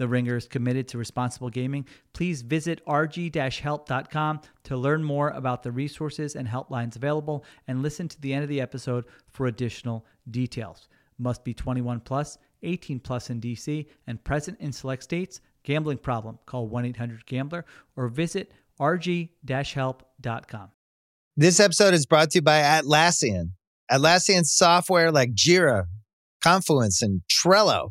The Ringer is committed to responsible gaming. Please visit rg-help.com to learn more about the resources and helplines available and listen to the end of the episode for additional details. Must be 21 plus, 18 plus in DC and present in select states. Gambling problem? Call 1-800-GAMBLER or visit rg-help.com. This episode is brought to you by Atlassian. Atlassian software like Jira, Confluence, and Trello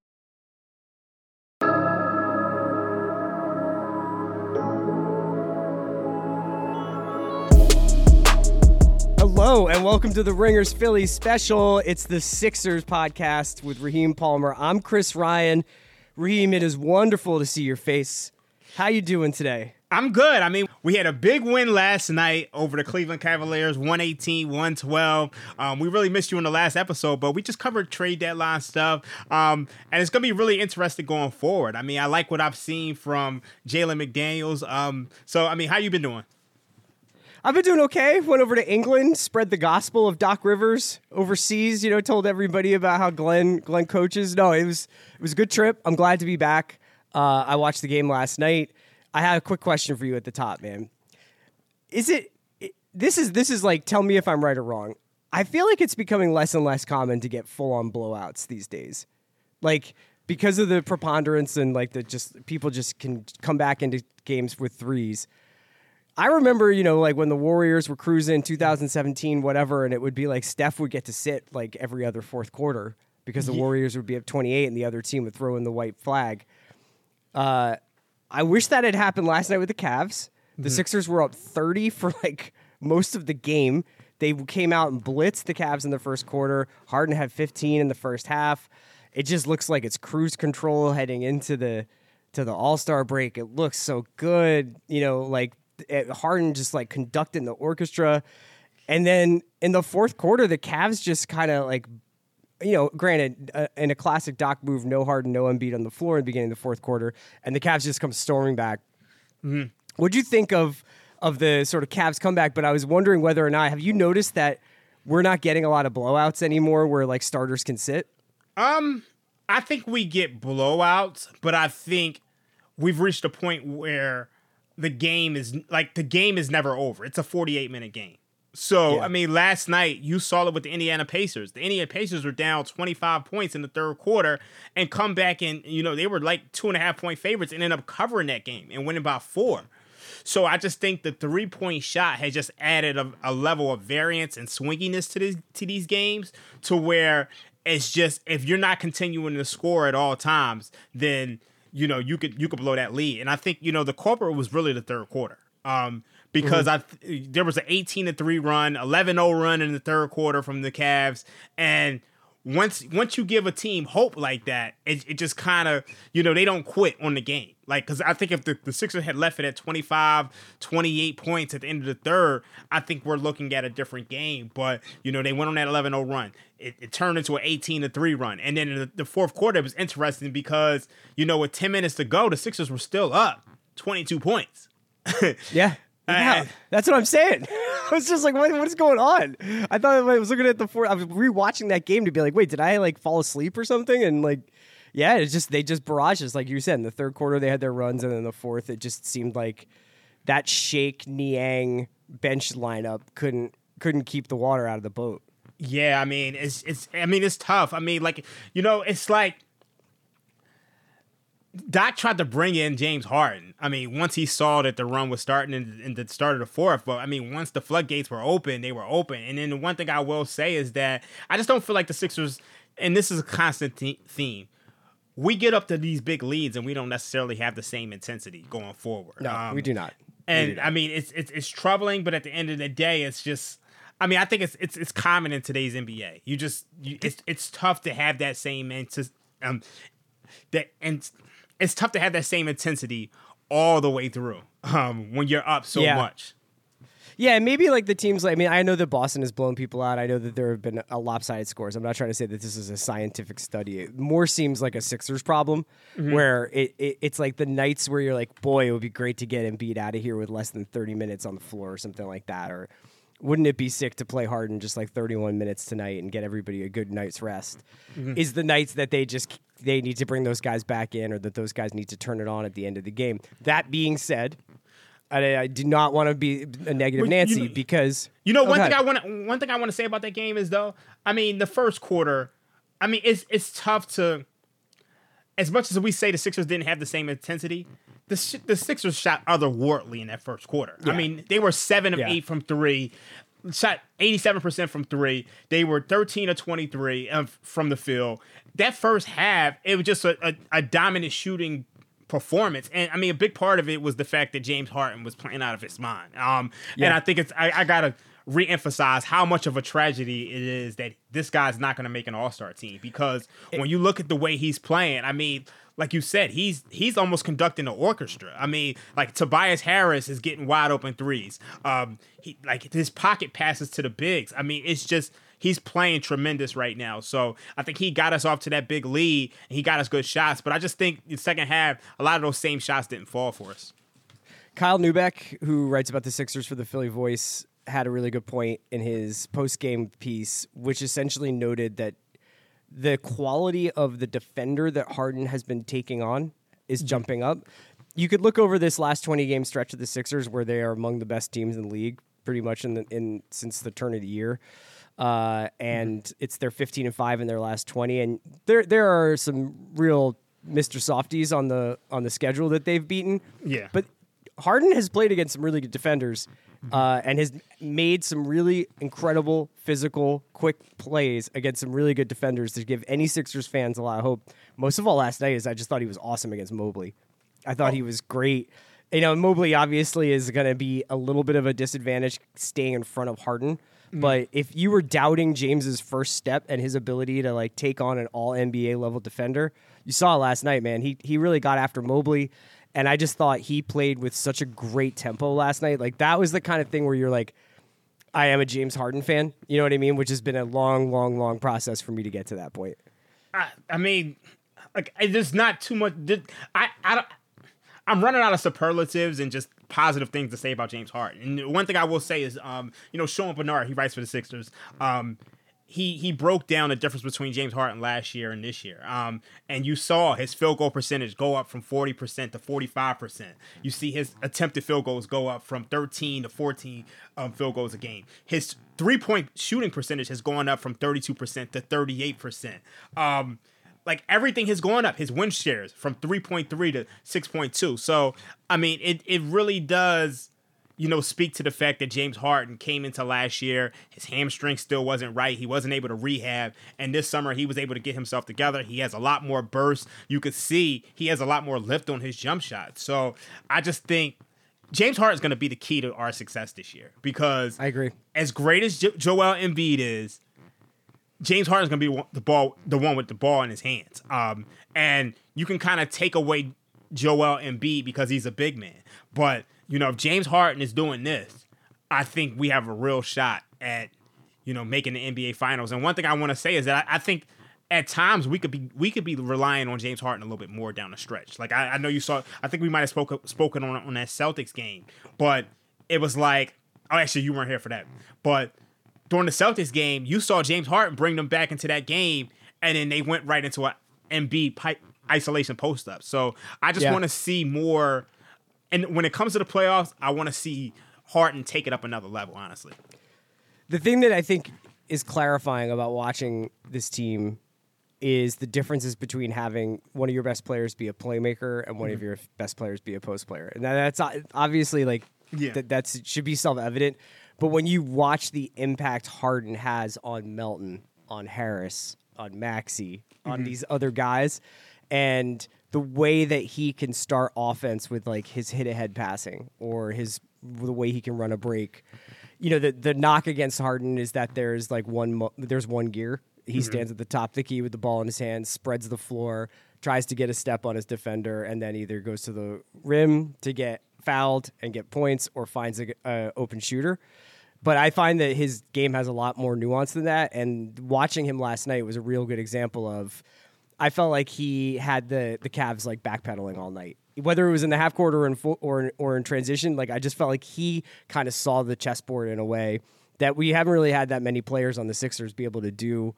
And welcome to the Ringers Philly special. It's the Sixers podcast with Raheem Palmer. I'm Chris Ryan. Raheem, it is wonderful to see your face. How you doing today? I'm good. I mean, we had a big win last night over the Cleveland Cavaliers, 118, 112. Um, we really missed you in the last episode, but we just covered trade deadline stuff. Um, and it's going to be really interesting going forward. I mean, I like what I've seen from Jalen McDaniels. Um, so, I mean, how you been doing? I've been doing okay. Went over to England, spread the gospel of Doc Rivers overseas. You know, told everybody about how Glenn Glenn coaches. No, it was it was a good trip. I'm glad to be back. Uh, I watched the game last night. I had a quick question for you at the top, man. Is it this is this is like tell me if I'm right or wrong. I feel like it's becoming less and less common to get full on blowouts these days. Like because of the preponderance and like the just people just can come back into games with threes. I remember, you know, like when the Warriors were cruising 2017, whatever, and it would be like Steph would get to sit like every other fourth quarter because the yeah. Warriors would be up 28 and the other team would throw in the white flag. Uh, I wish that had happened last night with the Cavs. The mm-hmm. Sixers were up 30 for like most of the game. They came out and blitzed the Cavs in the first quarter. Harden had 15 in the first half. It just looks like it's cruise control heading into the to the All Star break. It looks so good. You know, like Harden just like conducting the orchestra. And then in the fourth quarter, the Cavs just kind of like, you know, granted, uh, in a classic Doc move, no Harden, no Embiid on the floor in the beginning of the fourth quarter, and the Cavs just come storming back. Mm-hmm. What'd you think of of the sort of Cavs comeback? But I was wondering whether or not have you noticed that we're not getting a lot of blowouts anymore, where like starters can sit. Um, I think we get blowouts, but I think we've reached a point where the game is like the game is never over. It's a 48 minute game. So yeah. I mean, last night you saw it with the Indiana Pacers. The Indiana Pacers were down 25 points in the third quarter and come back and you know they were like two and a half point favorites and end up covering that game and winning by four. So I just think the three point shot has just added a, a level of variance and swinginess to this to these games to where it's just if you're not continuing to score at all times, then you know, you could you could blow that lead. And I think you know the corporate was really the third quarter. Um, because mm-hmm. I there was an 18 to 3 run, 11-0 run in the third quarter from the Cavs and once once you give a team hope like that, it, it just kind of, you know, they don't quit on the game. Like, because I think if the, the Sixers had left it at 25, 28 points at the end of the third, I think we're looking at a different game. But, you know, they went on that 11 0 run. It, it, turned into an 18 3 run. And then the, the fourth quarter, it was interesting because, you know, with 10 minutes to go, the Sixers were still up 22 points. yeah. Yeah, that's what I'm saying. I was just like, what, what is going on? I thought I was looking at the four. I was rewatching that game to be like, wait, did I like fall asleep or something? And like, yeah, it's just they just barrages, like you said. In the third quarter, they had their runs, and then the fourth, it just seemed like that Shake Niang bench lineup couldn't couldn't keep the water out of the boat. Yeah, I mean, it's it's. I mean, it's tough. I mean, like you know, it's like Doc tried to bring in James Harden. I mean, once he saw that the run was starting in, in the start of the fourth, but I mean, once the floodgates were open, they were open. And then the one thing I will say is that I just don't feel like the Sixers, and this is a constant th- theme. We get up to these big leads, and we don't necessarily have the same intensity going forward. No, Um, we do not. and I mean, it's, it's it's troubling, but at the end of the day, it's just. I mean, I think it's it's it's common in today's NBA. You just you, it's it's tough to have that same inten- um that and it's tough to have that same intensity all the way through um when you're up so Yeah. much. Yeah, maybe like the teams. Like, I mean, I know that Boston has blown people out. I know that there have been a lopsided scores. I'm not trying to say that this is a scientific study. It more seems like a Sixers problem, where it, it it's like the nights where you're like, boy, it would be great to get Embiid out of here with less than 30 minutes on the floor or something like that, or wouldn't it be sick to play hard Harden just like 31 minutes tonight and get everybody a good night's rest? Is the nights that they just they need to bring those guys back in, or that those guys need to turn it on at the end of the game. That being said. I, I do not want to be a negative Well, you Nancy know- because You know, Oh, one thing I want to one thing I want to say about that game is though, I mean, the first quarter, I mean, it's it's tough to as much as we say the Sixers didn't have the same intensity, the Sh- the Sixers shot otherworldly in that first quarter. I mean, they were 7 of Yeah. 8 from 3, shot 87% from 3. They were 13 of 23 um, from the field. That first half, it was just a, a, a dominant shooting performance. And I mean, a big part of it was the fact that James Harden was playing out of his mind. Um, yeah. And I think it's, I, I got to reemphasize how much of a tragedy it is that this guy's not going to make an All Star team because when you look at the way he's playing, I mean, like you said, he's he's almost conducting an orchestra. I mean, like Tobias Harris is getting wide open threes. Um, he like his pocket passes to the bigs. I mean, it's just he's playing tremendous right now. So I think he got us off to that big lead. And he got us good shots, but I just think in the second half, a lot of those same shots didn't fall for us. Kyle Neubeck, who writes about the Sixers for the Philly Voice, had a really good point in his post game piece, which essentially noted that the quality of the defender that Harden has been taking on is jumping up. You could look over this last 20 game stretch of the Sixers where they are among the best teams in the league pretty much in the in since the turn of the year. Uh, and it's their 15 and 5 in their last 20 and there there are some real Mr. Softies on the on the schedule that they've beaten. Yeah. But Harden has played against some really good defenders uh, and has made some really incredible physical, quick plays against some really good defenders to give any Sixers fans a lot of hope. Most of all, last night is I just thought he was awesome against Mobley. I thought he was great. You know, Mobley obviously is going to be a little bit of a disadvantage staying in front of Harden. But if you were doubting James's first step and his ability to like take on an all NBA level defender, you saw last night, man. He he really got after Mobley. And I just thought he played with such a great tempo last night. Like that was the kind of thing where you're like, I am a James Harden fan. You know what I mean? Which has been a long, long, long process for me to get to that point. I, I mean, like there's not too much. I I don't. I'm running out of superlatives and just positive things to say about James Harden. And one thing I will say is, um, you know, Sean Bernard, he writes for the Sixers. Um, he he broke down the difference between James Harden last year and this year. Um, and you saw his field goal percentage go up from 40% to 45%. You see his attempted field goals go up from 13 to 14 um, field goals a game. His three point shooting percentage has gone up from 32% to 38%. Um, like everything has gone up. His win shares from 3.3 to 6.2. So, I mean, it it really does, you know, speak to the fact that James Harden came into last year, his hamstring still wasn't right. He wasn't able to rehab, and this summer he was able to get himself together. He has a lot more burst. You could see he has a lot more lift on his jump shot. So, I just think James Harden is going to be the key to our success this year because I agree. as great as jo- Joel Embiid is, James Harden is gonna be the ball, the one with the ball in his hands. Um, and you can kind of take away Joel Embiid because he's a big man. But you know, if James Harden is doing this, I think we have a real shot at you know making the NBA Finals. And one thing I want to say is that I, I think at times we could be we could be relying on James Harden a little bit more down the stretch. Like I, I know you saw, I think we might have spoken spoken on on that Celtics game, but it was like, oh, actually, you weren't here for that, but during the Celtics game, you saw James Harden bring them back into that game, and then they went right into a MB pipe isolation post up. So I just Yeah. want to see more. And when it comes to the playoffs, I want to see Harden take it up another level. Honestly, The thing that I think is clarifying about watching this team is the differences between having one of your best players be a playmaker and one Mm-hmm. of your best players be a post player. And that's obviously like Yeah. that that's should be self evident. But when you watch the impact Harden has on Melton, on Harris, on Maxey, Mm-hmm. on these other guys, and the way that he can start offense with like his hit ahead passing or his the way he can run a break. You know, the the knock against Harden is that there's like one mo- there's one gear. He mm-hmm. stands at the top of the key with the ball in his hands, spreads the floor, tries to get a step on his defender, and then either goes to the rim to get fouled and get points, or finds a, a open shooter. But I find that his game has a lot more nuance than that. And watching him last night was a real good example of. I felt like he had the the Cavs like backpedaling all night, whether it was in the half court or in full, or in, or in transition. Like I just felt like he kind of saw the chessboard in a way that we haven't really had that many players on the Sixers be able to do.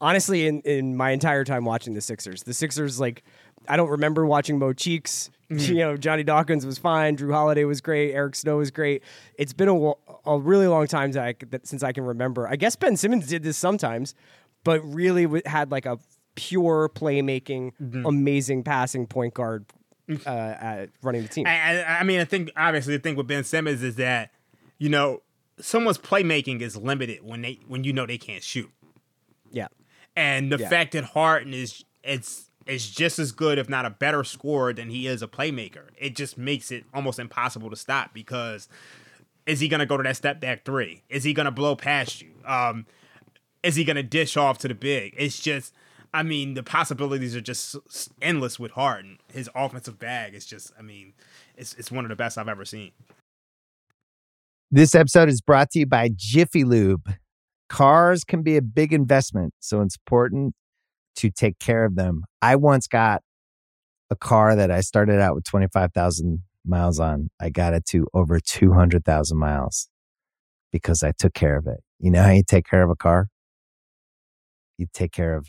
Honestly, in, in my entire time watching the Sixers, the Sixers like I don't remember watching Mo Cheeks. Mm. You know, Johnny Dawkins was fine. Jrue Holiday was great. Eric Snow was great. It's been a, a really long time that I, that, since I can remember. I guess Ben Simmons did this sometimes, but really had like a pure playmaking, amazing passing point guard uh, at running the team. I, I, I mean, I think obviously the thing with Ben Simmons is that you know someone's playmaking is limited when they when you know they can't shoot, yeah. and the Yeah. fact that Harden is it's is just as good, if not a better scorer than he is a playmaker. It just makes it almost impossible to stop because is he going to go to that step back three? Is he going to blow past you? Um, is he going to dish off to the big? It's just, I mean, the possibilities are just endless with Harden. His offensive bag is just, I mean, it's it's one of the best I've ever seen. This episode is brought to you by Jiffy Lube. Cars can be a big investment, so it's important to take care of them. I once got a car that I started out with 25,000 miles on. I got it to over 200,000 miles because I took care of it. You know how you take care of a car? You take care of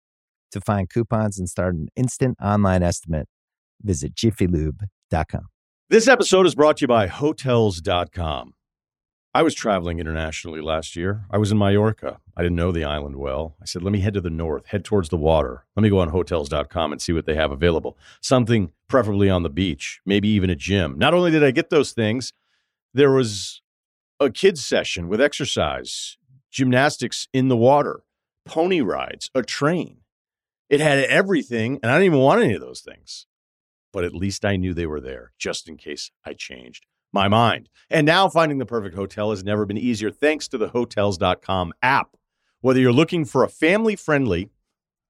To find coupons and start an instant online estimate, visit jiffylube.com. This episode is brought to you by Hotels.com. I was traveling internationally last year. I was in Mallorca. I didn't know the island well. I said, let me head to the north, head towards the water. Let me go on Hotels.com and see what they have available. Something preferably on the beach, maybe even a gym. Not only did I get those things, there was a kids' session with exercise, gymnastics in the water, pony rides, a train. It had everything, and I didn't even want any of those things but at least I knew they were there just in case I changed my mind. And now finding the perfect hotel has never been easier thanks to the hotels.com app. Whether you're looking for a family friendly,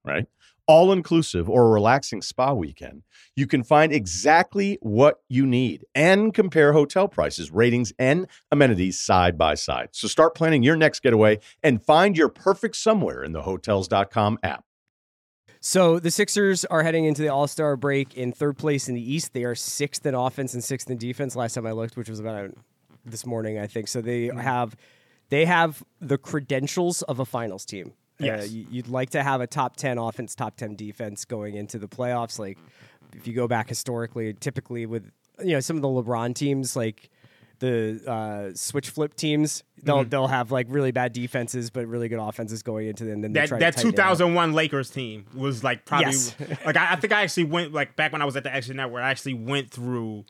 right, all inclusive or a relaxing spa weekend, you can find exactly what you need and compare hotel prices, ratings, and amenities side by side. So start planning your next getaway and find your perfect somewhere in the hotels.com app. So the Sixers are heading into the All Star break in third place in the East. They are sixth in offense and sixth in defense. Last time I looked, which was about uh, this morning, I think. So they have they have the credentials of a finals team. Yes. Uh, you'd like to have a top ten offense, top ten defense going into the playoffs. Like if you go back historically, typically with you know some of the LeBron teams, like the uh, switch flip teams, they'll they'll have like really bad defenses but really good offenses going into them. Then That try that tighten it up. 2001 Lakers team was like probably Yes. like I, I think I actually went like back when I was at the Action Network. I actually went through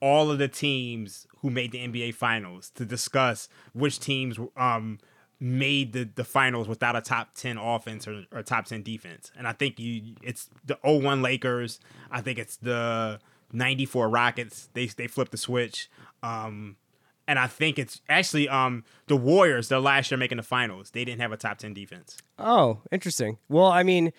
all of the teams who made the NBA Finals to discuss which teams um made the, the finals without a top 10 offense or, or top 10 defense. And I think you it's the 01 Lakers. I think it's the 94 Rockets. They they flipped the switch. Um and I think it's actually um the Warriors. The last year making the finals, they didn't have a top ten defense. Oh, interesting. Well, I mean,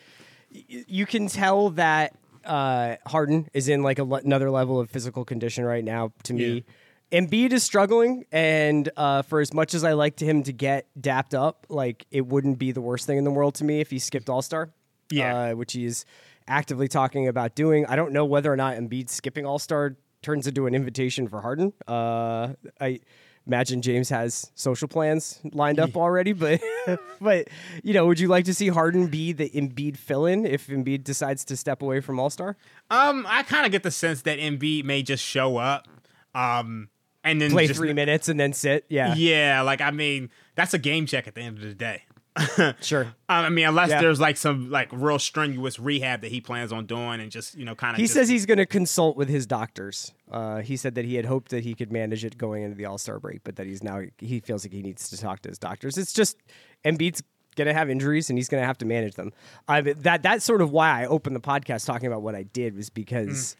y- you can tell that uh, Harden is in like a le- another level of physical condition right now. To me, Embiid is struggling, and uh, for as much as I like to him to get dapped up, like it wouldn't be the worst thing in the world to me if he skipped All Star. Yeah. uh, which he is actively talking about doing. I don't know whether or not Embiid skipping All Star turns into an invitation for Harden. Uh, I imagine James has social plans lined up already, but but you know, would you like to see Harden be the Embiid fill-in if Embiid decides to step away from All Star? Um, I kind of get the sense that Embiid may just show up, um, and then Play just, three minutes and then sit. Yeah, Yeah, like I mean, that's a game check at the end of the day. sure. I mean, unless Yeah. there's like some like real strenuous rehab that he plans on doing, and just you know, kind of. He says he's going to consult with his doctors. Uh, he said that he had hoped that he could manage it going into the All Star break, but that he's now he feels like he needs to talk to his doctors. It's just Embiid's going to have injuries and he's going to have to manage them. I that that's sort of why I opened the podcast talking about what I did was because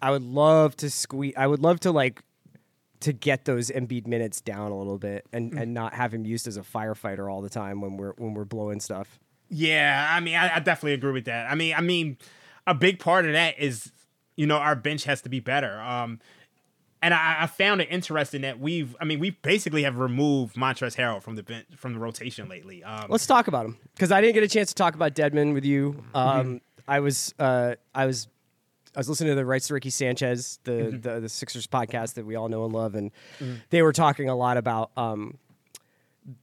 I would love to squeeze. I would love to like to get those Embiid minutes down a little bit and, and not have him used as a firefighter all the time when we're when we're blowing stuff. Yeah, I mean, I, I definitely agree with that. I mean, I mean, a big part of that is, you know, our bench has to be better. Um, and I, I found it interesting that we've, I mean, we basically have removed Montrezl Harrell from the bench, from the rotation lately. Um, Let's talk about him because I didn't get a chance to talk about Dedmon with you. Um, I was uh, I was I was listening to the Rights to Ricky Sanchez, the, the the Sixers podcast that we all know and love, and they were talking a lot about um,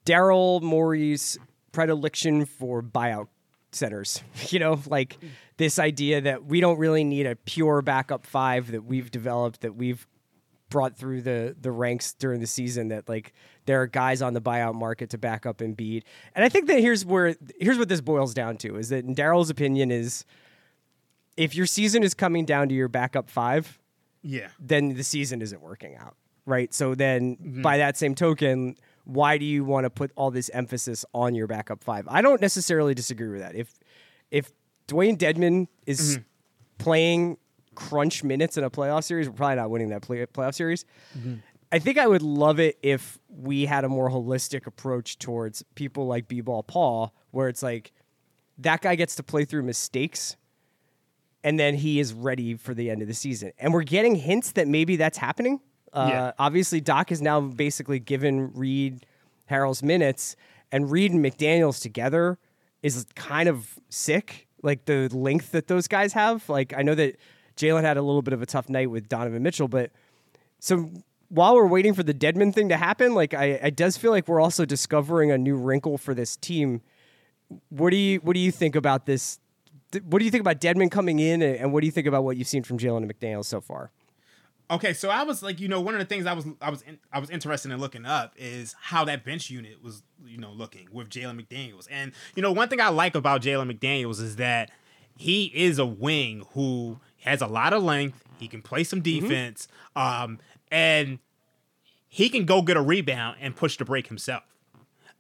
Daryl Morey's predilection for buyout centers. You know, like this idea that we don't really need a pure backup five that we've developed that we've brought through the the ranks during the season that like there are guys on the buyout market to back up and Embiid. And I think that here's where here's what this boils down to is that in Daryl's opinion is if your season is coming down to your backup five, yeah. then the season isn't working out. Right. So then mm-hmm. by that same token, why do you want to put all this emphasis on your backup five? I don't necessarily disagree with that. If if Dewayne Dedmon is mm-hmm. playing crunch minutes in a playoff series, we're probably not winning that play- playoff series. Mm-hmm. I think I would love it if we had a more holistic approach towards people like B-ball Paul, where it's like that guy gets to play through mistakes and then he is ready for the end of the season. And we're getting hints that maybe that's happening. Uh, Yeah. Obviously, Doc has now basically given Reed Harrell's minutes, and Reed and McDaniels together is kind of sick. Like the length that those guys have. Like I know that Jalen had a little bit of a tough night with Donovan Mitchell, but so while we're waiting for the Dedmon thing to happen, like I, it does feel like we're also discovering a new wrinkle for this team. What do you what do you think about this? Th- What do you think about Dedmon coming in, and and what do you think about what you've seen from Jalen and McDaniel so far? Okay, so I was like, you know, one of the things I was I was in, I was interested in looking up is how that bench unit was, you know, looking with Jalen McDaniels. And you know, one thing I like about Jalen McDaniels is that he is a wing who has a lot of length. He can play some defense, um, and he can go get a rebound and push the break himself.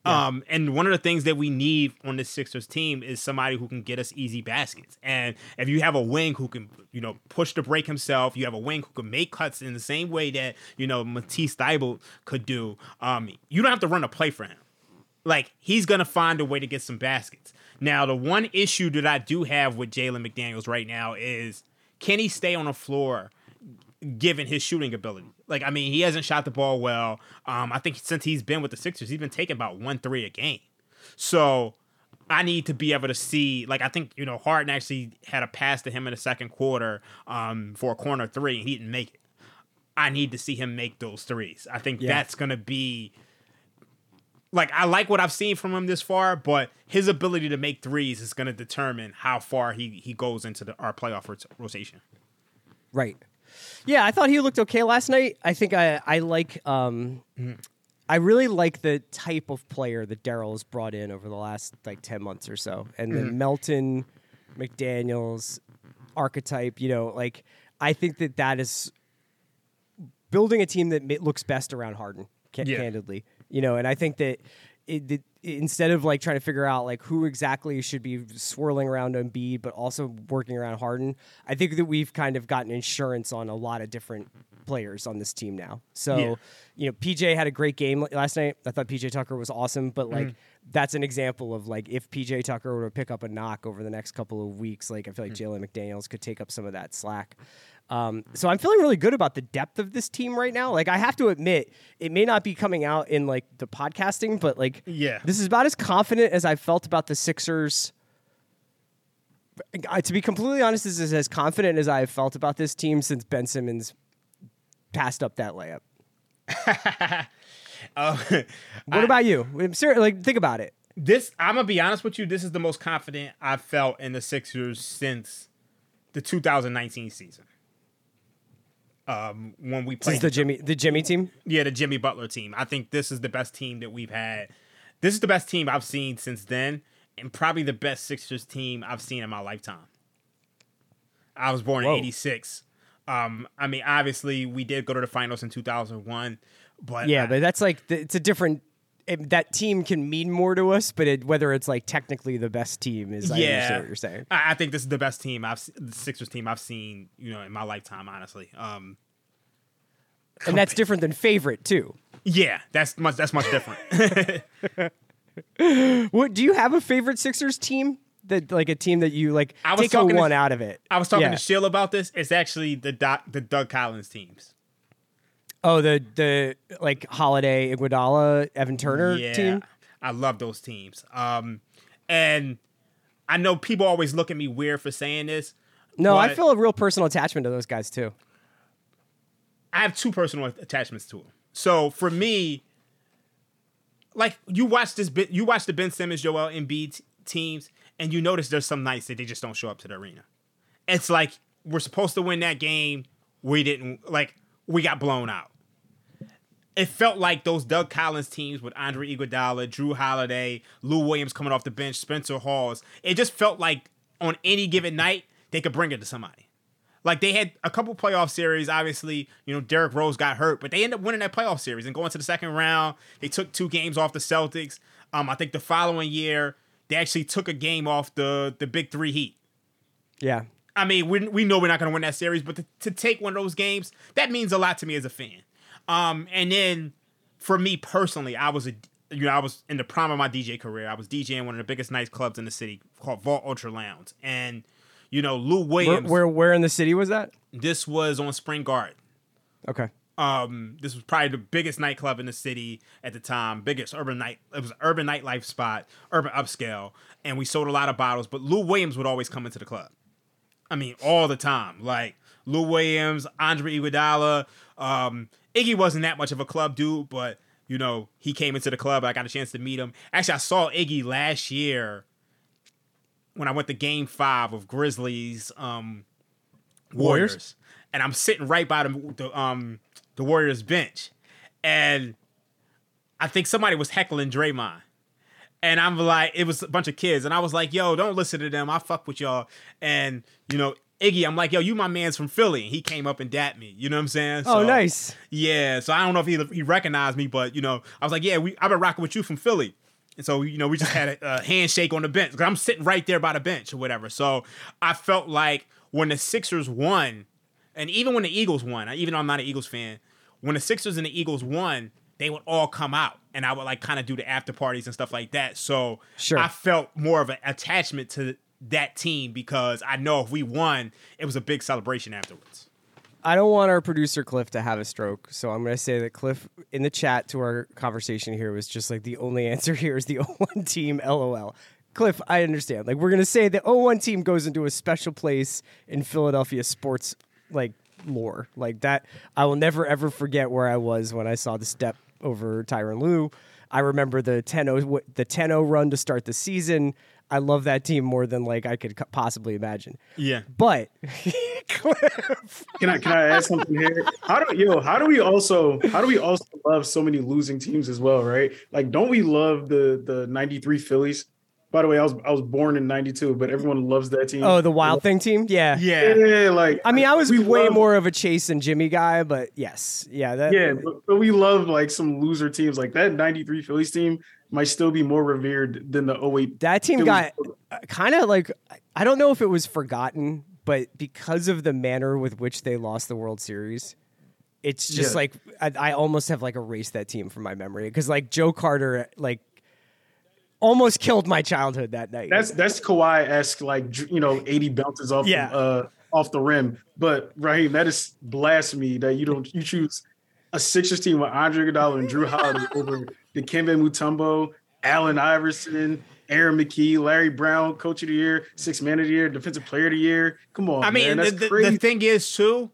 Um, and one of the things that we need on this Sixers team is somebody who can get us easy baskets. And if you have a wing who can, you know, push the break himself, you have a wing who can make cuts in the same way that, you know, Matisse Thybulle could do, um, you don't have to run a play for him. Like, he's to find a way to get some baskets. Now, the one issue that I do have with Jalen McDaniels right now is can he stay on the floor given his shooting ability. Like, I mean, he hasn't shot the ball well. Um, I think since he's been with the Sixers, he's been taking about one three a game. So I need to be able to see, like, I think, you know, Harden actually had a pass to him in the second quarter um, for a corner three, and he didn't make it. I need to see him make those threes. I think Yeah. that's going to be. Like I like what I've seen from him this far, but his ability to make threes is going to determine how far he he goes into the, our playoff rotation. Right. Yeah, I thought he looked okay last night. I think I I like um I really like the type of player that Daryl has brought in over the last like 10 months or so. And the Melton McDaniels archetype, you know, like I think that that is building a team that looks best around Harden, ca- Yeah. candidly. You know, and I think that it, it, instead of like trying to figure out like who exactly should be swirling around Embiid, but also working around Harden, I think that we've kind of gotten insurance on a lot of different players on this team now. So, Yeah. you know, PJ had a great game last night. I thought PJ Tucker was awesome, but like mm. that's an example of like if PJ Tucker were to pick up a knock over the next couple of weeks, like I feel like hmm. Jalen McDaniels could take up some of that slack. Um, so I'm feeling really good about the depth of this team right now. Like I have to admit, it may not be coming out in like the podcasting, but like Yeah. this is about as confident as I've felt about the Sixers. Uh, to be completely honest, this is as confident as I've felt about this team since Ben Simmons passed up that layup. Uh, What about you? I'm serious, like think about it. this I'm gonna be honest with you. This is the most confident I've felt in the Sixers since the 2019 season. Um, when we played the Jimmy the Jimmy team. yeah the Jimmy Butler team, I think this is the best team that we've had. This is the best team I've seen since then, and probably the best Sixers team I've seen in my lifetime. I was born Whoa. in '86. Um, I mean, obviously, we did go to the finals in 2001, but Yeah, I- but that's like it's a different. It, that team can mean more to us, but it, whether it's like technically the best team is, I understand what you're saying. I, I think this is the best team I've the Sixers team I've seen, you know, in my lifetime. Honestly, um, And that's different than favorite too. yeah, that's much that's much different. What do you have a favorite Sixers team that like a team that you like I was take a talking to- one out of it? I was talking Yeah. to Shill about this. It's actually the Doc, the Doug Collins teams. Oh, the the like Holiday, Iguodala, Evan Turner yeah, team. I love those teams. Um, and I know people always look at me weird for saying this. No, I feel a real personal attachment to those guys too. I have two personal attachments to them. So for me, like you watch this you watch the Ben Simmons, Joel Embiid teams, and you notice there's some nights that they just don't show up to the arena. It's like we're supposed to win that game, we didn't. Like we got blown out. It felt like those Doug Collins teams with Andre Iguodala, Jrue Holiday, Lou Williams coming off the bench, Spencer Hawes. It just felt like on any given night they could bring it to somebody. Like they had a couple playoff series. Obviously, you know Derrick Rose got hurt, but they ended up winning that playoff series and going to the second round. They took two games off the Celtics. Um, I think the following year they actually took a game off the the Big Three Heat. Yeah. I mean, we, we know we're not going to win that series, but to, to take one of those games, that means a lot to me as a fan. Um, and then for me personally, I was a you know I was in the prime of my DJ career. I was DJing one of the biggest nightclubs in the city called Vault Ultra Lounge, and you know Lou Where, Williams. where where in the city was that? this was on Spring Garden. Okay. Um, this was probably the biggest nightclub in the city at the time, biggest urban night. It was an urban nightlife spot, urban upscale, and we sold a lot of bottles. But Lou Williams would always come into the club. I mean, all the time. Like Lou Williams, Andre Iguodala. Um, Iggy wasn't that much of a club dude, but you know he came into the club. I got a chance to meet him. Actually, I saw Iggy last year when I went to Game Five of Grizzlies um, Warriors? Warriors, and I'm sitting right by the, the um the Warriors bench, and I think somebody was heckling Draymond. And I'm like, it was a bunch of kids, and I was like, "Yo, don't listen to them. I fuck with y'all." And you know, Iggy, I'm like, "Yo, you my man's from Philly." And he came up and dapped me. You know what I'm saying? Oh, So- nice. yeah, so I don't know if he he recognized me, but you know, I was like, yeah, we I've been rocking with you from Philly, and so you know, we just had a, a handshake on the bench because I'm sitting right there by the bench or whatever. So I felt like when the Sixers won, and even when the Eagles won, even though I'm not an Eagles fan, when the Sixers and the Eagles won, they would all come out, and I would like kind of do the after parties and stuff like that. So Sure. I felt more of an attachment to that team because I know if we won, it was a big celebration afterwards. I don't want our producer Cliff to have a stroke, so I'm going to say that Cliff in the chat to our conversation here was just like the only answer here is the 0-1 team. LOL. Cliff, I understand. Like we're going to say the 0-1 team goes into a special place in Philadelphia sports like lore. Like that, I will never ever forget where I was when I saw the step over Tyronn Lue. I remember the 10-0 the 10-0 run to start the season. I love that team more than like I could possibly imagine. Yeah. But Can I can I add something here? How do yo? How do we also how do we also love so many losing teams as well? Right? Like, don't we love the the '93 Phillies? By the way, I was I was born in '92, but everyone loves that team. Oh, the Wild Thing team. Yeah. Yeah. yeah, like I mean, I was way love- more of a Chase and Jimmy guy, but yes, yeah, that, Yeah, but, but we love like some loser teams. Like that '93 Phillies team might still be more revered than the 08. that team Phillies. got uh, kind of like I don't know if it was forgotten, but because of the manner with which they lost the World Series, it's just Yeah. like I, I almost have like erased that team from my memory because like Joe Carter like almost killed my childhood that night. That's that's Kawhi esque, like you know, 80 bounces off Yeah. uh, off the rim. But Raheem, that is blasphemy that you don't you choose a Sixers team with Andre Iguodala and Jrue Holiday over the Kemba Mutombo, Allen Iverson, Aaron McKie, Larry Brown, Coach of the Year, Six Man of the Year, Defensive Player of the Year. Come on, I mean, man, the, that's the, crazy. the thing is too.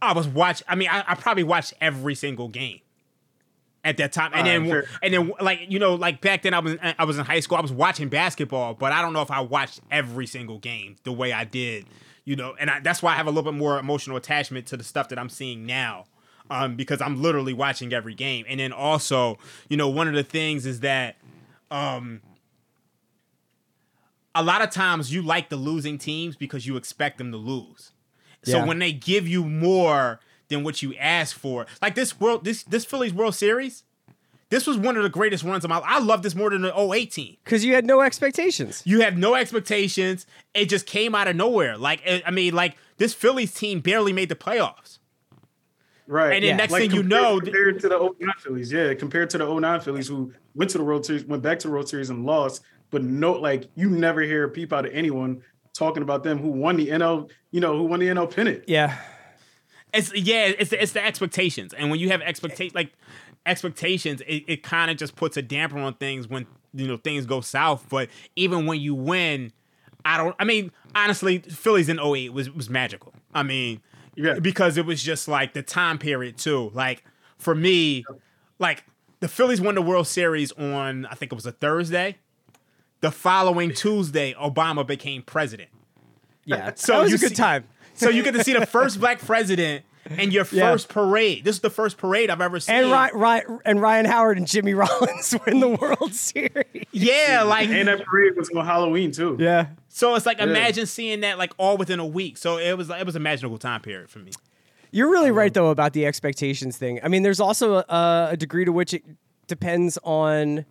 I was watch. I mean, I, I probably watched every single game at that time, and then fair. and then like you know, like back then I was I was in high school. I was watching basketball, but I don't know if I watched every single game the way I did. You know, and I, that's why I have a little bit more emotional attachment to the stuff that I'm seeing now. Um, because I'm literally watching every game, and then also, you know, one of the things is that, um, a lot of times you like the losing teams because you expect them to lose. So Yeah. when they give you more than what you ask for, like this world, this this Phillies World Series, this was one of the greatest runs of my. I love this more than the 08 team. because you had no expectations. You have no expectations. It just came out of nowhere. Like I I mean, like this Phillies team barely made the playoffs. right. and then Yeah. next Like thing you know, compared to the 09 Phillies, yeah, compared to the 09 Phillies who went to the World Series, went back to the World Series and lost, but no, like you never hear a peep out of anyone talking about them who won the NL, you know, who won the NL pennant. Yeah, It's yeah, it's the, it's the expectations, and when you have expectation like expectations, it, it kind of just puts a damper on things when you know things go south. But even when you win, I don't. I mean, honestly, Phillies in 08 was was magical. I mean, Yeah. because it was just like the time period too. Like for me, like the Phillies won the World Series on I think it was a Thursday. The following Tuesday, Obama became president. yeah. So it was you a good see- time. So you get to see the first black president and your Yeah. first parade. This is the first parade I've ever seen. And Ryan, Ryan and Ryan Howard and Jimmy Rollins win the World Series. Yeah, like And that parade was on Halloween too. Yeah. so it's like imagine seeing that like all within a week. So it was it was a magical time period for me. You're really um, right though about the expectations thing. I mean, there's also a, a degree to which it depends on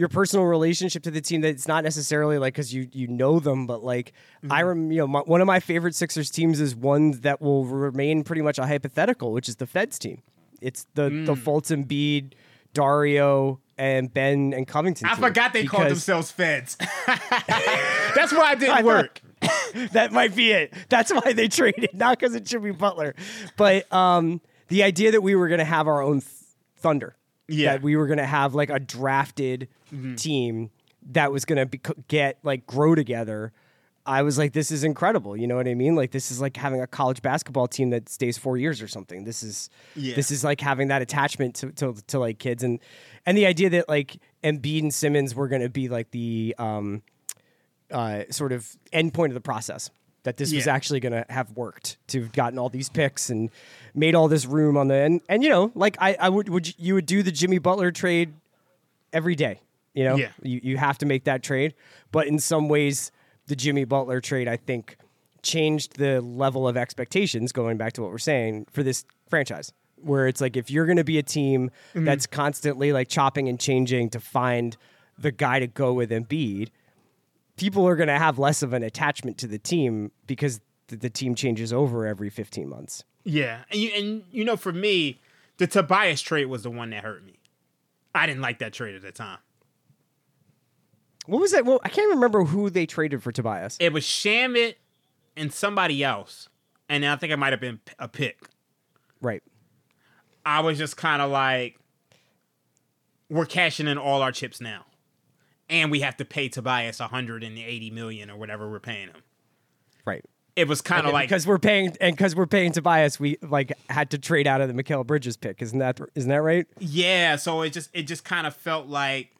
your personal relationship to the team. That it's not necessarily like because you you know them, but like I rem, you know, my, one of my favorite Sixers teams is one that will remain pretty much a hypothetical, which is the Feds team. It's the the Fulton Embiid, Dario, and Ben and Covington. I forgot they called themselves feds. That's why i didn't work. that might be it. That's why they traded, not because it should be Butler, but um, the idea that we were going to have our own th- Thunder, Yeah. that we were going to have like a drafted team that was going to get like grow together. I was like, this is incredible. You know what I mean? Like this is like having a college basketball team that stays four years or something. This is Yeah. this is like having that attachment to, to to like kids and and the idea that like Embiid and Simmons were going to be like the um uh, sort of end point of the process. That this was actually going to have worked to have gotten all these picks and made all this room on the and and you know like I I would would you would do the Jimmy Butler trade every day. You know, Yeah. you you have to make that trade, but in some ways, the Jimmy Butler trade I think changed the level of expectations. Going back to what we're saying for this franchise, where it's like if you're going to be a team mm-hmm. that's constantly like chopping and changing to find the guy to go with Embiid, people are going to have less of an attachment to the team because th- the team changes over every 15 months. Yeah, and you and you know for me, the Tobias trade was the one that hurt me. I didn't like that trade at the time. What was that? Well, I can't remember who they traded for Tobias. It was Shamet and somebody else, and I think it might have been a pick. Right. I was just kind of like, we're cashing in all our chips now, and we have to pay Tobias 180 million or whatever we're paying him. Right. It was kind of like because we're paying and because we're paying Tobias, we like had to trade out of the Mikal Bridges pick. Isn't that isn't that right? yeah. So it just it just kind of felt like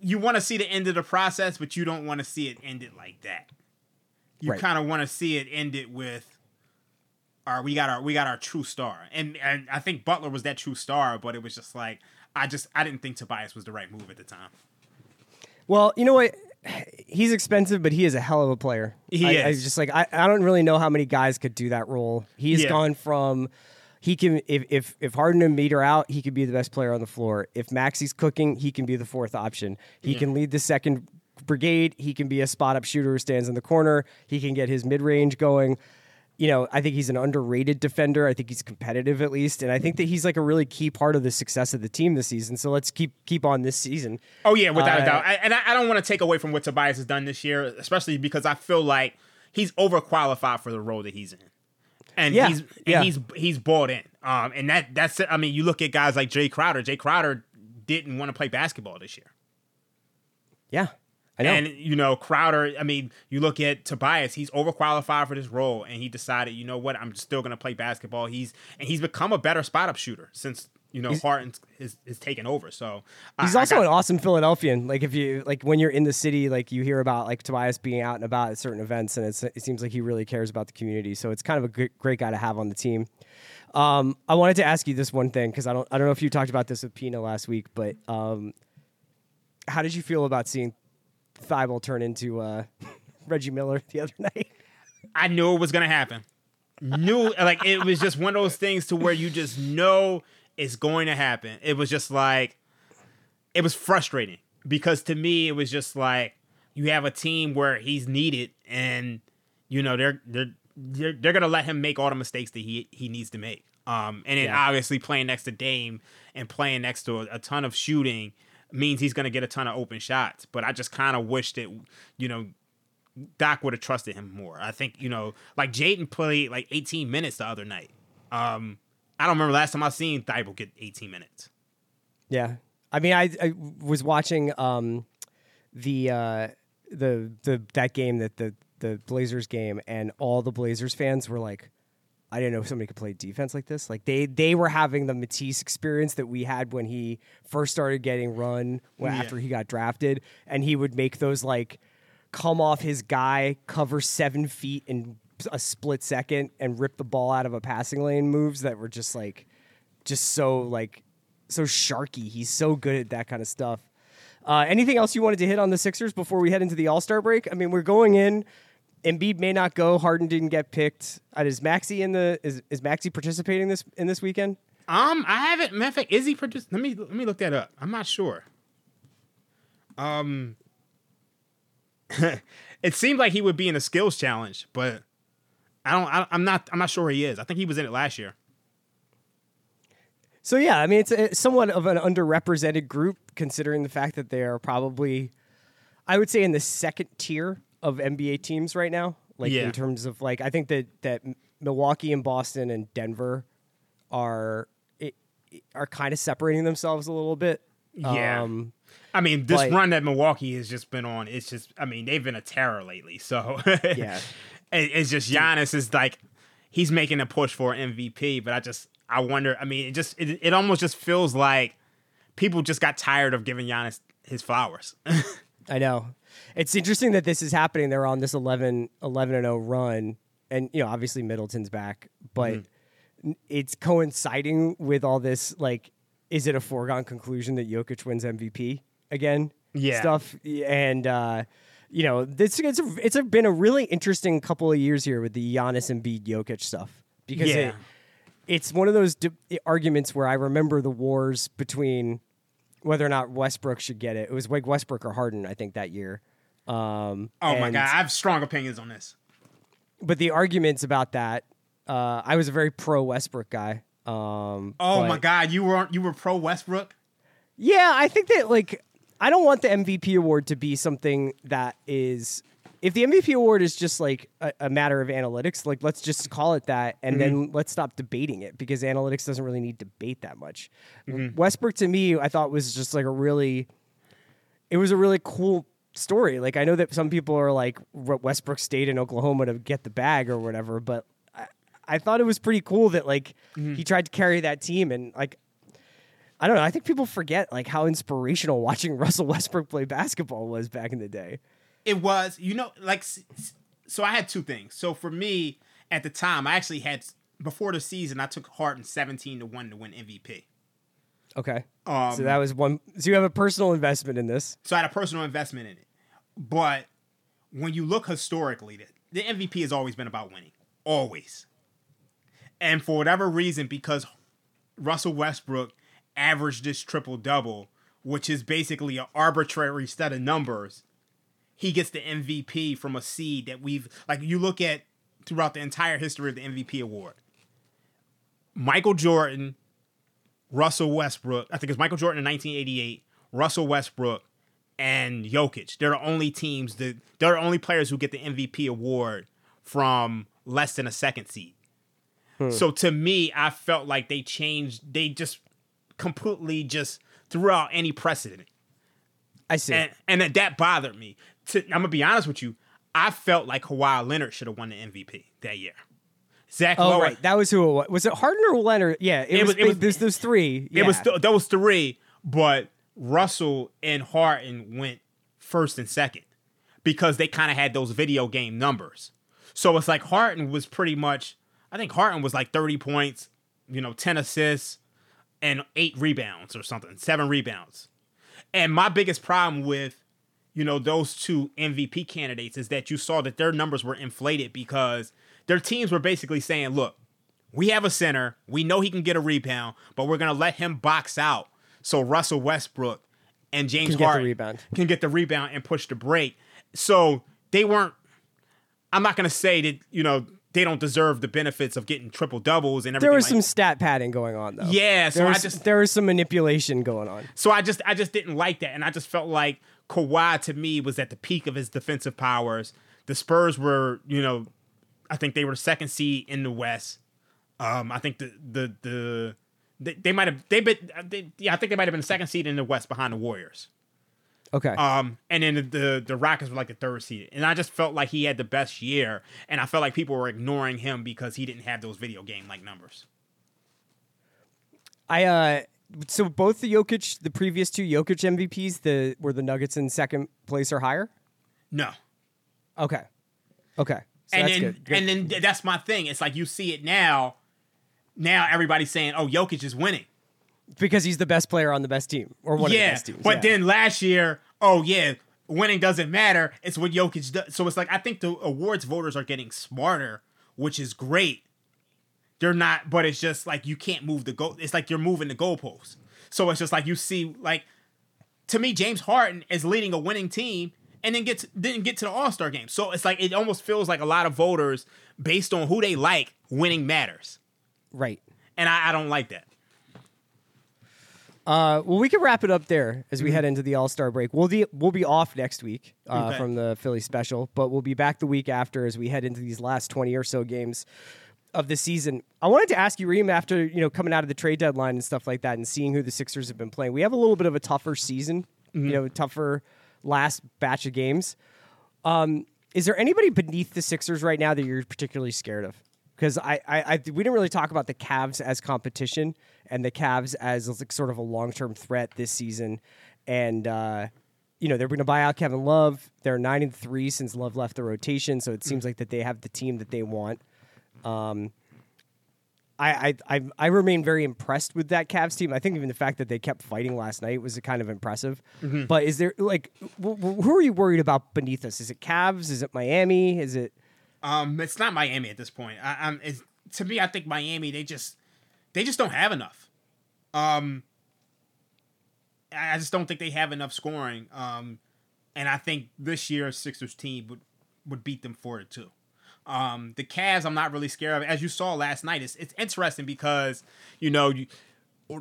you want to see the end of the process, but you don't want to see it ended like that. You Right. kind of want to see it ended with, "All right, we got our we got our true star," and and I think Butler was that true star, but it was just like I just I didn't think Tobias was the right move at the time. Well, you know what? He's expensive, but he is a hell of a player. He I, I is. just like I, I don't really know how many guys could do that role. He's Yeah. gone from he can if if if Harden and Meter out, he could be the best player on the floor. If Maxey's cooking, he can be the fourth option. He can lead the second brigade. He can be a spot up shooter who stands in the corner. He can get his mid range going. You know, I think he's an underrated defender. I think he's competitive at least, and I think that he's like a really key part of the success of the team this season. So let's keep keep on this season. Oh yeah, without a Uh, doubt. I, and I, I don't want to take away from what Tobias has done this year, especially because I feel like he's overqualified for the role that he's in, and Yeah, he's and yeah. he's he's bought in. Um, and that that's I mean, you look at guys like Jae Crowder. Jae Crowder didn't want to play basketball this year. Yeah. And you know, Crowder, I mean, you look at Tobias, he's overqualified for this role and he decided, you know what, I'm still gonna play basketball. He's and he's become a better spot up shooter since, you know, Harden is, is taken over. So He's I- I also got- an awesome Philadelphian. Like if you like when you're in the city, like you hear about like Tobias being out and about at certain events, and it's, it seems like he really cares about the community. So it's kind of a great, great guy to have on the team. Um, I wanted to ask you this one thing because I don't I don't know if you talked about this with Pina last week, but um, how did you feel about seeing Thybulle turn into uh, Reggie Miller the other night? I knew it was gonna happen. Knew like it was just one of those things to where you just know it's going to happen. It was just like it was frustrating because to me it was just like you have a team where he's needed and you know they're they're they're, they're gonna let him make all the mistakes that he he needs to make. Um, and then Yeah. obviously playing next to Dame and playing next to a, a ton of shooting means he's gonna get a ton of open shots. But I just kind of wish that you know Doc would have trusted him more. I think you know, like Jaden played like 18 minutes the other night. Um, I don't remember last time I seen Thybulle get 18 minutes. Yeah, I mean, I, I was watching um, the uh, the the that game that the the Blazers game, and all the Blazers fans were like, "I didn't know somebody could play defense like this." Like they they were having the Matisse experience that we had when he first started getting run when, Yeah. after he got drafted, and he would make those like come off his guy, cover seven feet in a split second, and rip the ball out of a passing lane moves that were just like just so like so sharky. He's so good at that kind of stuff. Uh, anything else you wanted to hit on the Sixers before we head into the All Star break? I mean, we're going in. Embiid may not go. Harden didn't get picked. Uh, is Maxey in the is is Maxey participating this in this weekend? Um, I haven't. Matter of fact, is he produced? Let me let me look that up. I'm not sure. Um, it seemed like he would be in a skills challenge, but I don't. I, I'm not. I'm not sure he is. I think he was in it last year. So yeah, I mean, it's a, somewhat of an underrepresented group considering the fact that they are probably, I would say, in the second tier of NBA teams right now. Like Yeah. in terms of like, I think that that Milwaukee and Boston and Denver are it, are kind of separating themselves a little bit. Yeah. Um, I mean, this Like- run that Milwaukee has just been on. It's just. I mean, they've been a terror lately. So Yeah. it, it's just Giannis is like he's making a push for MVP, but I just I wonder. I mean, it just it, it almost just feels like people just got tired of giving Giannis his flowers. I know. It's interesting that this is happening. They're on this 11, 11 and 0 run. And, you know, obviously Middleton's back, but n- it's coinciding with all this. Like, is it a foregone conclusion that Jokic wins MVP again? Yeah. Stuff. And, uh, you know, this it's it's a, been a really interesting couple of years here with the Giannis and Embiid Jokic stuff because Yeah. it, it's one of those d- arguments where I remember the wars between whether or not Westbrook should get it. It was like Westbrook or Harden, I think, that year. Um, oh my god, I have strong opinions on this. But the arguments about that, uh, I was a very pro Westbrook guy. Um, Oh but- my god, you were you were pro Westbrook. Yeah, I think that like I don't want the MVP award to be something that is if the MVP award is just like a, a matter of analytics, like let's just call it that and then mm-hmm. let's stop debating it because analytics doesn't really need debate that much. Mm-hmm. Westbrook to me, I thought was just like a really it was a really cool story. Like I know that some people are like "What, Westbrook stayed in Oklahoma to get the bag or whatever, but I, I thought it was pretty cool that like mm-hmm. he tried to carry that team and like I don't know. I think people forget like how inspirational watching Russell Westbrook play basketball was back in the day. It was, you know, like so. I had two things. So for me, at the time, I actually had before the season, I took Harden seventeen to one to win MVP. Okay. Um, so that was one. So you have a personal investment in this. So I had a personal investment in it. But when you look historically, the, the MVP has always been about winning. Always. And for whatever reason, because Russell Westbrook averaged this triple double, which is basically an arbitrary set of numbers, he gets the MVP from a seed that we've like you look at throughout the entire history of the MVP award. Michael Jordan, Russell Westbrook, I think it's Michael Jordan in 1988, Russell Westbrook, and Jokic. They're the only teams that they're the only players who get the MVP award from less than a second seed. Hmm. So to me, I felt like they changed. They just completely just threw out any precedent, I see. and and that, that bothered me. To, I'm gonna be honest with you. I felt like Kawhi Leonard should have won the MVP that year. Zach oh Lowe, right, that was who it was. Was it Harden or Leonard? Yeah, it, It was. was- it was- there's those three. It was yeah. th- those three, but Russell and Harden went first and second because they kind of had those video game numbers. So it's like Harden was pretty much, I think Harden was like 30 points, you know, 10 assists and eight rebounds or something, seven rebounds. And my biggest problem with, you know, those two MVP candidates is that you saw that their numbers were inflated because their teams were basically saying, look, we have a center. We know he can get a rebound, but we're gonna let him box out so Russell Westbrook and James Can get Harden rebound. can get the rebound and push the break. So they weren't. I'm not gonna say that you know they don't deserve the benefits of getting triple doubles and everything. There was like- some stat padding going on though. Yeah, so there I just- there was some manipulation going on. So I just I just didn't like that, and I just felt like Kawhi to me was at the peak of his defensive powers. The Spurs were, you know, I think they were second seed in the West. Um, I think the the the they, they might have they been they, yeah I think they might have been second seed in the West behind the Warriors. Okay. Um, and then the, the the Rockets were like the third seed, and I just felt like he had the best year, and I felt like people were ignoring him because he didn't have those video game like numbers. I uh so both the Jokic, the previous two Jokic MVPs, the were the Nuggets in second place or higher. No, Okay. Okay. So and that's then good. good. and then that's my thing. It's like you see it now. Now everybody's saying, "Oh, Jokic is winning." because he's the best player on the best team or one yeah, of the best teams. but yeah. then last year, oh yeah, winning doesn't matter. It's what Jokic does. So it's like I think the awards voters are getting smarter, which is great. They're not, but it's just like you can't move the goal. It's like you're moving the goalposts. So it's just like you see, like to me, James Harden is leading a winning team and then gets didn't get to the All Star game. So it's like it almost feels like a lot of voters, based on who they like, winning matters, right. and I, I don't like that. Uh, well, we can wrap it up there as we head into the All Star break. We'll be we'll be off next week uh, Okay. from the Philly special, but we'll be back the week after as we head into these last twenty or so games of the season. I wanted to ask you, Reem, after you know coming out of the trade deadline and stuff like that, and seeing who the Sixers have been playing. We have a little bit of a tougher season, you know, tougher last batch of games. Um, is there anybody beneath the Sixers right now that you're particularly scared of? Because I, I, I, we didn't really talk about the Cavs as competition and the Cavs as like sort of a long term threat this season, and uh, you know they're going to buy out Kevin Love. They're nine and three since Love left the rotation, so it seems like that they have the team that they want. Um, I, I, I, I remain very impressed with that Cavs team. I think even the fact that they kept fighting last night was kind of impressive. But is there like w- w- who are you worried about beneath us? Is it Cavs? Is it Miami? Is it Um, it's not Miami at this point. I, I'm it's, to me, I think Miami they just they just don't have enough. Um, I just don't think they have enough scoring. Um, and I think this year's Sixers team would would beat them for it too. Um, the Cavs, I'm not really scared of. As you saw last night, it's it's interesting because you know you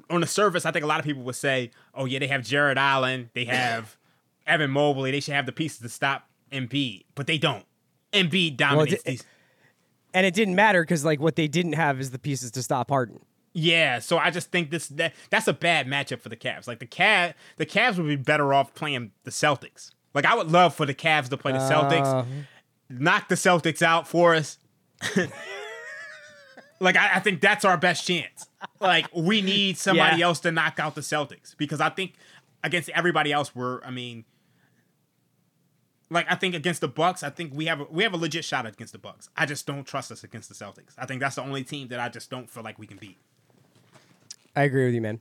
on the surface, I think a lot of people would say, "Oh yeah, they have Jarrett Allen, they have Evan Mobley, they should have the pieces to stop Embiid," but they don't. Embiid dominates it- these. and it didn't matter because like what they didn't have is the pieces to stop Harden. Yeah, so I just think this that that's a bad matchup for the Cavs. Like the Cav, the Cavs would be better off playing the Celtics. Like I would love for the Cavs to play the Celtics, Uh, knock the Celtics out for us. like I, I think that's our best chance. Like we need somebody Yeah. else to knock out the Celtics because I think against everybody else we're I mean like I think against the Bucks, I think we have a, we have a legit shot against the Bucks. I just don't trust us against the Celtics. I think that's the only team that I just don't feel like we can beat. I agree with you, man.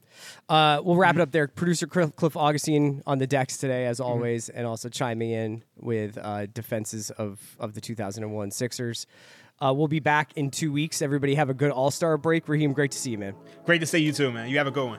Uh, we'll wrap it up there. Producer Cliff, Augustin on the decks today, as always, and also chiming in with uh, defenses of, of the 2001 Sixers. Uh, we'll be back in two weeks. Everybody have a good All Star break. Raheem, great to see you, man. Great to see you too, man. You have a good one.